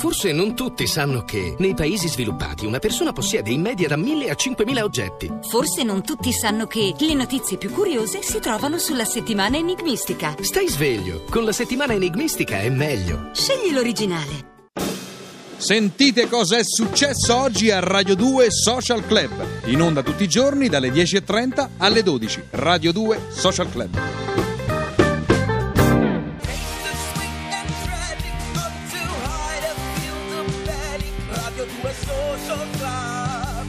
Forse non tutti sanno che nei paesi sviluppati una persona possiede in media da 1000 a 5000 oggetti. Forse non tutti sanno che le notizie più curiose si trovano sulla settimana enigmistica. Stai sveglio, con la settimana enigmistica è meglio. Scegli l'originale. Sentite cosa è successo oggi a Radio 2 Social Club. In onda tutti i giorni dalle 10.30 alle 12. Radio 2 Social Club. 2 Social Club.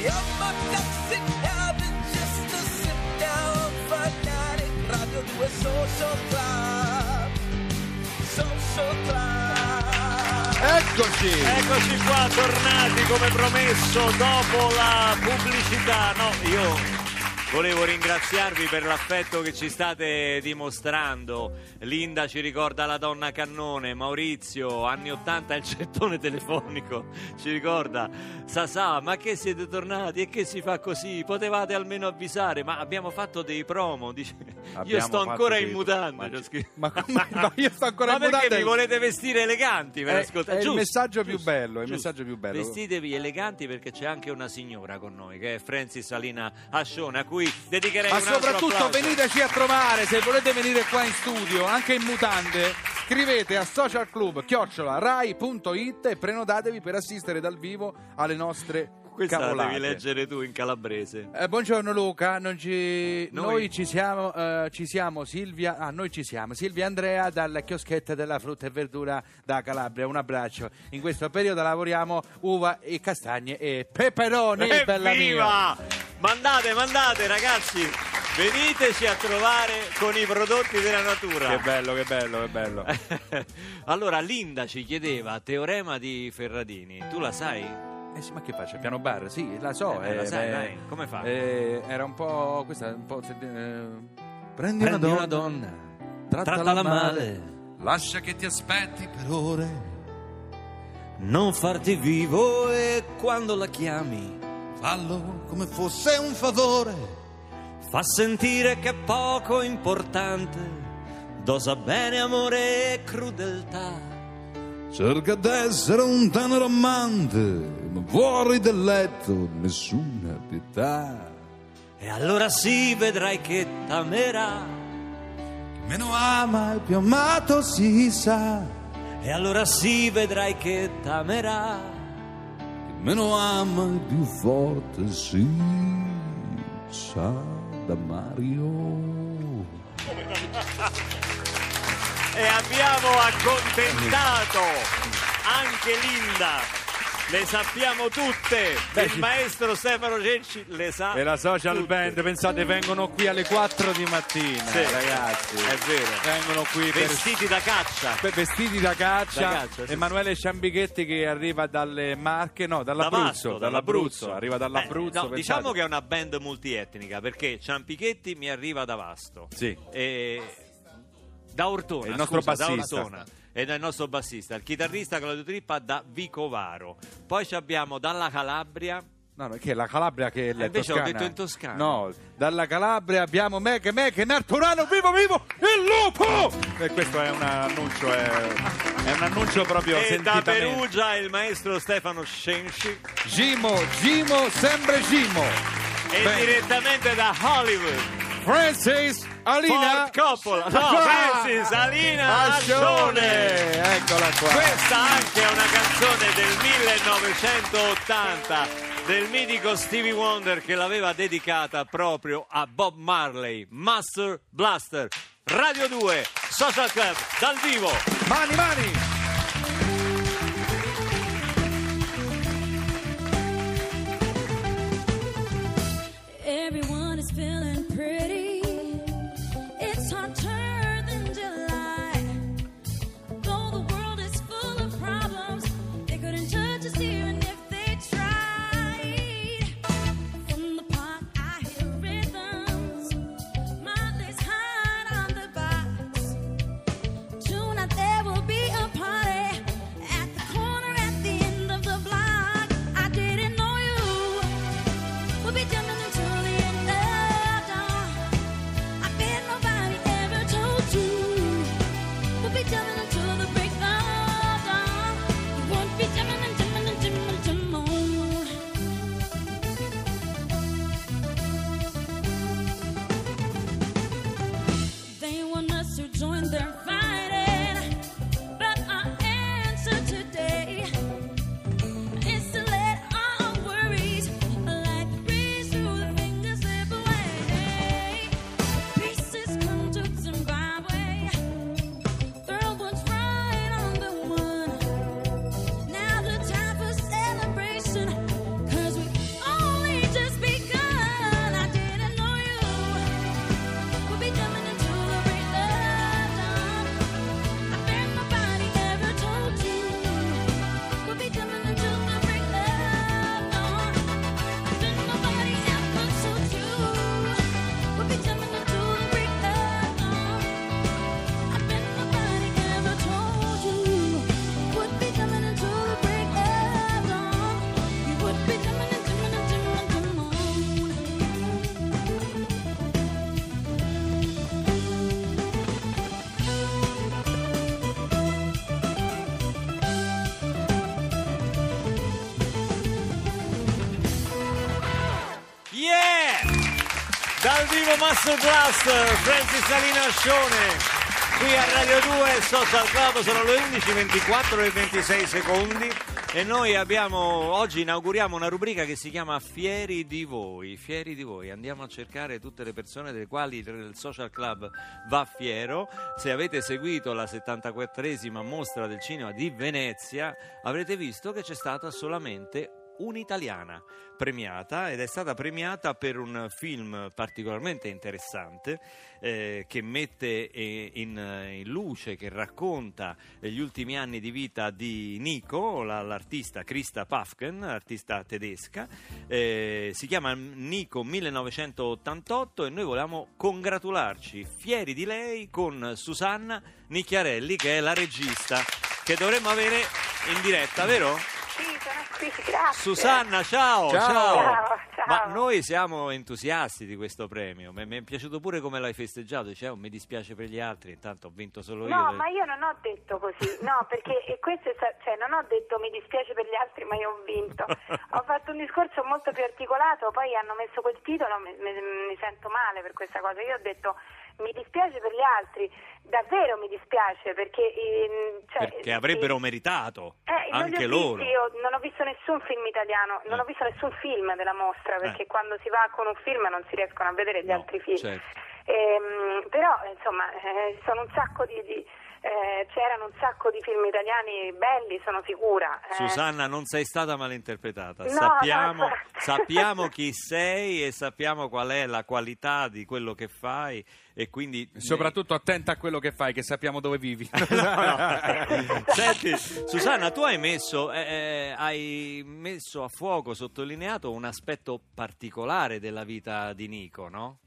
You're my toxic habit, just a sit down fanatic. Radio 2 Social Club. Social Club. Eccoci! Eccoci qua, tornati come promesso dopo la pubblicità. No, io volevo ringraziarvi per l'affetto che ci state dimostrando. Linda ci ricorda la donna cannone, Maurizio, anni 80 il cettone telefonico, ci ricorda. Sasà, ma che siete tornati e che si fa così? Potevate almeno avvisare, ma abbiamo fatto dei promo. Dice, io sto ancora in mutande. Ma-. Ma, ma io sto ancora Ma in perché mutande? mi volete vestire eleganti per È- ascoltare? è il Giusto, messaggio più giusto, bello, è il messaggio più bello. Vestitevi eleganti perché c'è anche una signora con noi che è Francis Salina Ascione a cui dedicherei Ma un altro soprattutto applauso. veniteci a trovare, se volete venire qua in studio, anche in mutande, scrivete a socialclub rai.it e prenotatevi per assistere dal vivo alle nostre Questa la cavolate. devi leggere tu in calabrese. Eh, buongiorno Luca, non ci- Noi- noi, ci, siamo, eh, ci siamo Silvia, ah, noi ci siamo, Silvia Andrea dalla chioschetta della frutta e verdura da Calabria, un abbraccio. In questo periodo lavoriamo uva e castagne e peperoni, bella mia. Mandate, mandate ragazzi, veniteci a trovare con i prodotti della natura. Che bello, che bello, che bello. allora, Linda ci chiedeva teorema di Ferradini, tu la sai? Eh sì, ma che faccio? Piano bar? Sì, la so. Eh, la sai, dai, come fa? eh, era un po'. Questa un po'. eh, prendi, Prendi una una donna, donna, trattala, trattala male, male. lascia che ti aspetti per ore. Non farti vivo e quando la chiami Fallo come fosse un favore. fa sentire che è poco importante, dosa bene amore e crudeltà. Cerca d'essere un tenero amante, ma fuori del letto nessuna pietà. E allora sì vedrai che t'amerà. Meno ama e più amato si sa. E allora sì vedrai che t'amerà. Meno ama e più forte si sa da Mario. E abbiamo accontentato anche Linda. Le sappiamo tutte. Beh, Il maestro Stefano Cenci le sa. E la social tutte. band, pensate, vengono qui alle 4 di mattina, Sì, ragazzi. È vero. Vengono qui per, Vestiti da caccia. per vestiti da caccia. Da caccia, sì, Emanuele Ciambichetti che arriva dalle Marche, no, Da dall'Abruzzo. Vasto, dall'Abruzzo. Arriva dall'Abruzzo. Eh, no, diciamo che è una band multietnica perché Ciampichetti mi arriva da Vasto. Sì. E da Ortona, il nostro scusa, bassista. Da Ortona. Ed è il nostro bassista, il chitarrista Claudio Trippa da Vicovaro. Poi ci abbiamo dalla Calabria. No, no, che è la Calabria che è la Eh, invece ho Toscana. detto in Toscana. No, dalla Calabria abbiamo me che me che Narturano, vivo vivo, il lupo! E questo è un annuncio, è, è un annuncio proprio E da. Perugia il maestro Stefano Scenci. Gimo, Gimo, sempre Gimo. E Bene. direttamente da Hollywood. Francis Alina Coppola. No, Ah! Francis Alina Ascione. Eccola qua. Questa anche è una canzone del 1980 del mitico Stevie Wonder che l'aveva dedicata proprio a Bob Marley, Master Blaster. Radio 2, Social Club, dal vivo. Mani, mani. Dal vivo Master Blaster, Francis Salina Scione. Qui a Radio 2 Social Club sono le 11.24 e 26 secondi e noi abbiamo oggi inauguriamo una rubrica che si chiama Fieri di voi. Fieri di voi. Andiamo a cercare tutte le persone delle quali il Social Club va fiero. Se avete seguito la 74esima mostra del cinema di Venezia, avrete visto che c'è stata solamente un'italiana premiata ed è stata premiata per un film particolarmente interessante eh, che mette eh, in, eh, in luce, che racconta gli ultimi anni di vita di Nico, la- l'artista Krista Pafken, artista tedesca. Eh, si chiama Nico 1988 e noi volevamo congratularci, fieri di lei, con Susanna Nicchiarelli che è la regista che dovremmo avere in diretta, vero? Qui, grazie. Susanna, ciao, Ciao. Ciao, ciao. Ma noi siamo entusiasti di questo premio. Mi mi è piaciuto pure come l'hai festeggiato. Dice, "Oh, mi dispiace per gli altri, intanto ho vinto solo io. No, per- ma io non ho detto così, no, perché e questo è cioè, non ho detto mi dispiace per gli altri, ma io ho vinto. Ho fatto un discorso molto più articolato, poi hanno messo quel titolo, mi, mi- mi sento male per questa cosa. Io ho detto mi dispiace per gli altri, davvero mi dispiace perché... ehm, cioè, Perché avrebbero meritato Eh, anche loro. visti, io non ho visto nessun film italiano, non Eh. ho visto nessun film della mostra perché Eh. quando si va con un film non si riescono a vedere gli No, altri film. certo. Ehm, però insomma eh, sono un sacco di, di- eh, c'erano un sacco di film italiani belli, sono sicura. eh. Susanna, non sei stata malinterpretata. No, sappiamo, no, sappiamo chi sei e sappiamo qual è la qualità di quello che fai e quindi Soprattutto attenta a quello che fai, che sappiamo dove vivi. Senti, Susanna, tu hai messo, eh, eh, hai messo a fuoco, sottolineato un aspetto particolare della vita di Nico, no?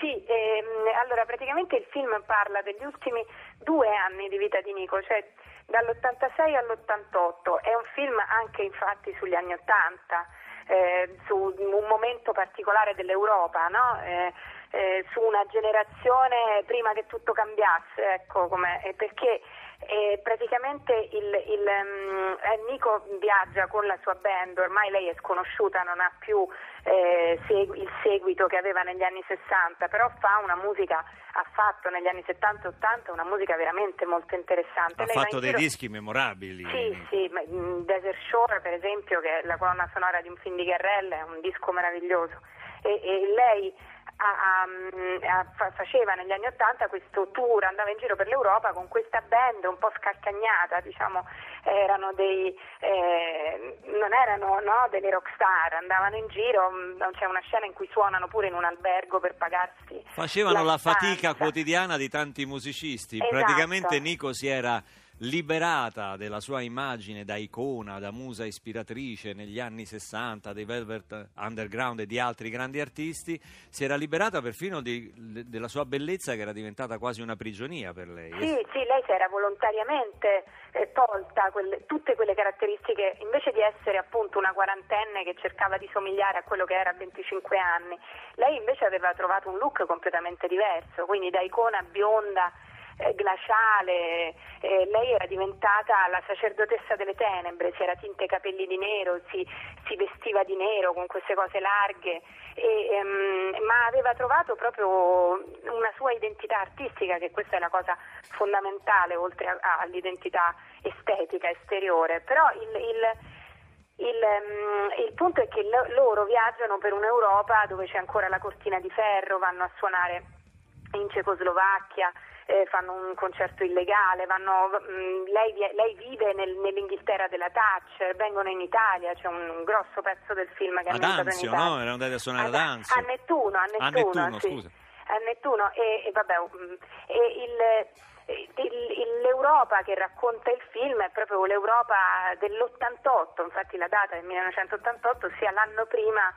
Sì, ehm, allora praticamente il film parla degli ultimi due anni di vita di Nico, cioè dall'86 all'88. È un film anche infatti sugli anni 80, eh, su un momento particolare dell'Europa, no? Eh, eh, su una generazione prima che tutto cambiasse, ecco, eh, perché eh, praticamente il, il, eh, Nico viaggia con la sua band, ormai lei è sconosciuta, non ha più eh, segu- il seguito che aveva negli anni 60, però fa una musica, ha fatto negli anni 70 e 80 una musica veramente molto interessante. Ha Lei fatto dei giro- dischi memorabili. sì, sì, mm, Desert Shore per esempio, che è la colonna sonora di un film di Garrel, è un disco meraviglioso. E, e lei ha- fa- faceva negli anni Ottanta questo tour, andava in giro per l'Europa con questa band un po' scalcagnata, diciamo, erano dei, eh, non erano no, delle rockstar, andavano in giro, mm, c'è una scena in cui suonano pure in un albergo per pagarsi. Facevano la fatica stanza. quotidiana di tanti musicisti. Esatto. Praticamente Nico si era liberata della sua immagine da icona, da musa ispiratrice negli anni 60 dei Velvet Underground e di altri grandi artisti, si era liberata perfino di- della sua bellezza che era diventata quasi una prigionia per lei. Sì, sì, lei si era volontariamente eh, tolta quelle- tutte quelle caratteristiche, invece di essere appunto una quarantenne che cercava di somigliare a quello che era a 25 anni, lei invece aveva trovato un look completamente diverso, quindi da icona bionda, eh, glaciale, eh, lei era diventata la sacerdotessa delle tenebre, si era tinta i capelli di nero, si, si vestiva di nero con queste cose larghe, e, ehm, ma aveva trovato proprio una sua identità artistica, che questa è la cosa fondamentale oltre a- a- all'identità estetica esteriore. Però il, il- il, ehm, il punto è che lo- loro viaggiano per un'Europa dove c'è ancora la cortina di ferro, vanno a suonare in Cecoslovacchia, eh, fanno un concerto illegale, vanno, mh, lei, vi- lei vive nel- nell'Inghilterra della Thatcher, vengono in Italia, c'è un, un grosso pezzo del film che è Ad in Anzio, Italia. no? Erano andati a suonare ad a, Anzio. a Nettuno, a A Nettuno, Nettuno, sì. scusa. A Nettuno e, e vabbè, mm, e il- il- il- l'Europa che racconta il film è proprio l'Europa dell'88, infatti la data il 1988, sia l'anno prima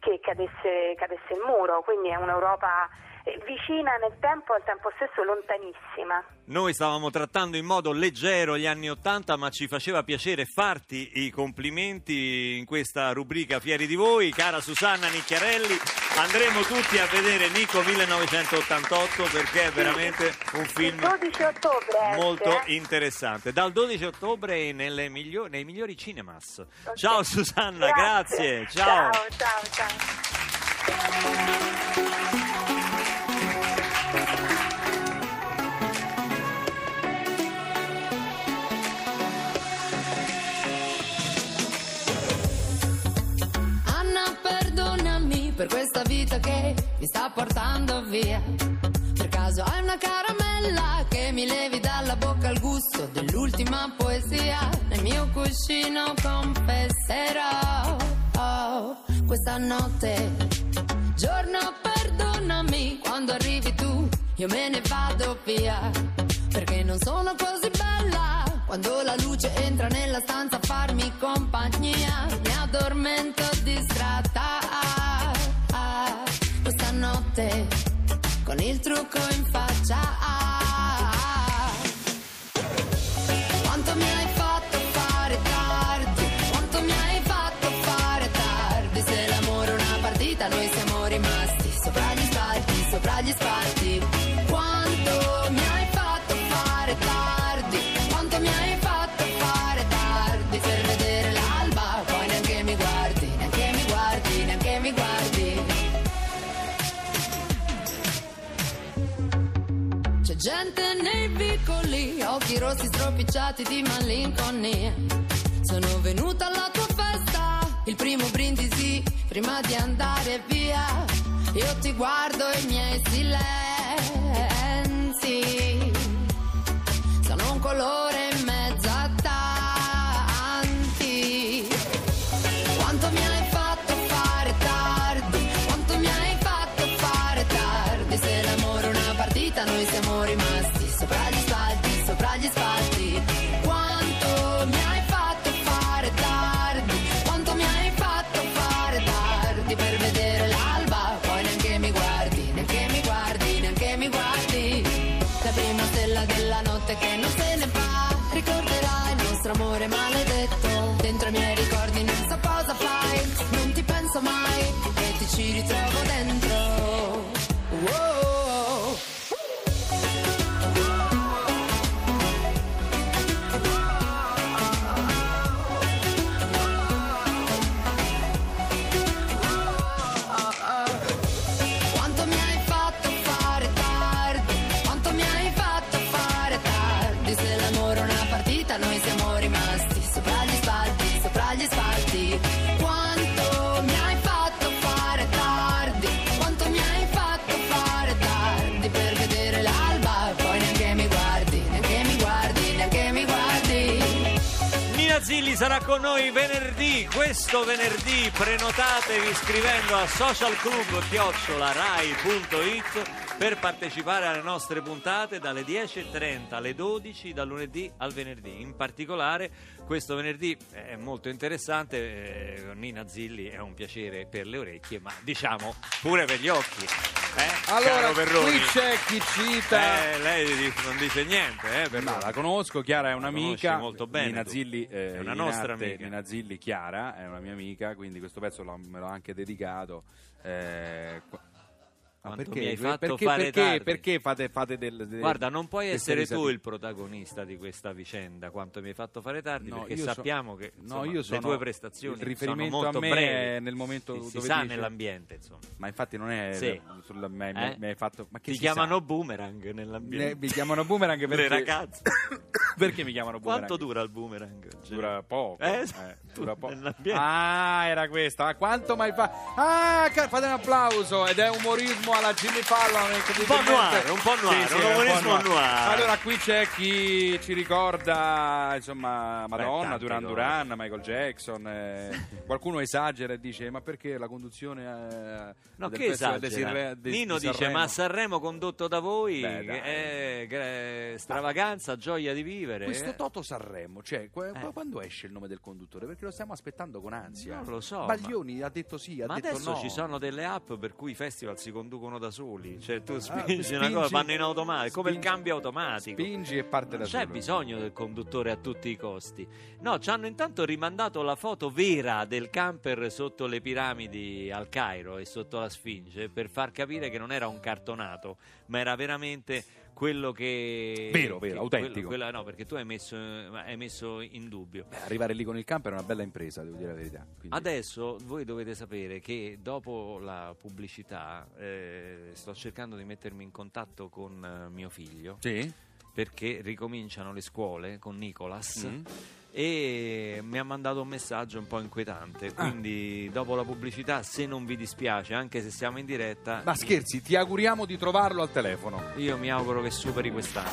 che cadesse, cadesse il muro, quindi è un'Europa eh, vicina nel tempo e al tempo stesso lontanissima. Noi stavamo trattando in modo leggero gli anni Ottanta, ma ci faceva piacere farti i complimenti in questa rubrica Fieri di voi, cara Susanna Nicchiarelli. Andremo tutti a vedere Nico 1988 perché è veramente un Il film 12 ottobre esce, molto eh? interessante. Dal 12 ottobre nelle migliori- nei migliori cinemas. Ok. Ciao Susanna, grazie. ciao, ciao. ciao. Anna, mi sta portando via. Per caso hai una caramella che mi levi dalla bocca il gusto dell'ultima poesia. Nel mio cuscino confesserò oh, questa notte. Giorno, perdonami quando arrivi tu, io me ne vado via. Perché non sono così bella quando la luce entra nella stanza a farmi compagnia. Mi addormento distratta notte con il trucco in faccia. Occhi stropicciati di malinconia. Sono venuta alla tua festa, il primo brindisi prima di andare via. Io ti guardo e i miei silenzi sono un colore in mezzo a tanti. Quanto mi Non ti penso mai E ti ci ritrovo Nina Zilli sarà con noi venerdì, questo venerdì prenotatevi scrivendo a socialclub.rai.it per partecipare alle nostre puntate dalle 10.30 alle 12 dal lunedì al venerdì. In particolare questo venerdì è molto interessante, eh, Nina Zilli è un piacere per le orecchie, ma diciamo pure per gli occhi. Eh, Allora, qui c'è chi cita. Eh, lei non dice niente, eh, No, Perroni. la conosco, Chiara è un'amica. molto bene Nina. Zilli eh, È una nostra arte, amica. Nina Zilli, Chiara, è una mia amica, quindi questo pezzo me l'ho anche dedicato. eh, Quanto perché? mi hai fatto perché, fare perché, tardi? perché fate, fate del, del- Guarda, non puoi essere tu risate- il protagonista di questa vicenda, quanto mi hai fatto fare tardi, No, perché io so- sappiamo che no, insomma, io le tue prestazioni il riferimento sono molto a me brevi. nel momento si, si dove sa dice- nell'ambiente, insomma. Ma infatti non è Sì. sulla, mi, Eh? mi hai fatto ma che Ti si chiamano sa? boomerang Ne- nell'ambiente. mi chiamano boomerang perché Le ragazze. perché mi chiamano boomerang? Quanto dura il boomerang? Dura poco. Eh, eh, dura poco. Ah, era questa. Ma quanto mai fa? Ah, fate un applauso ed è umorismo alla Jimmy Fallon. Un po' noir, un po' noir, un è umorismo po' noir. Allora, qui c'è chi ci ricorda, insomma, Madonna, Duran. Duran, Michael Jackson. eh, qualcuno esagera e dice: Ma perché la conduzione eh, No, del che esagera? Di- Nino di dice? Ma Sanremo condotto da voi Beh, dai. è gra- stravaganza, gioia di vivere. Questo? Toto Sanremo, cioè, Eh. quando esce il nome del conduttore? Perché lo stiamo aspettando con ansia. Non lo so, Baglioni ha detto sì, ha Ma detto adesso no. ci sono delle app per cui i festival si conducono da soli, cioè tu Ah, spingi una cosa, vanno in automatico, come il spingi- cambio automatico. Spingi e parte da Non c'è solo. bisogno del conduttore a tutti i costi. No, ci hanno intanto rimandato la foto vera del camper sotto le piramidi al Cairo e sotto la Sfinge per far capire che non era un cartonato, ma era veramente quello che Vero, vero, che- autentico. quello- quella- no perché tu hai messo, hai messo in dubbio Beh, arrivare lì con il camper è una bella impresa, devo dire la verità. Quindi- Adesso voi dovete sapere che dopo la pubblicità eh, sto cercando di mettermi in contatto con eh, mio figlio Sì? perché ricominciano le scuole con Nicolas Mm. E mi ha mandato un messaggio un po' inquietante. Ah. Quindi dopo la pubblicità, se non vi dispiace, anche se siamo in diretta, Ma scherzi, ti auguriamo di trovarlo al telefono. io mi auguro che superi quest'anno.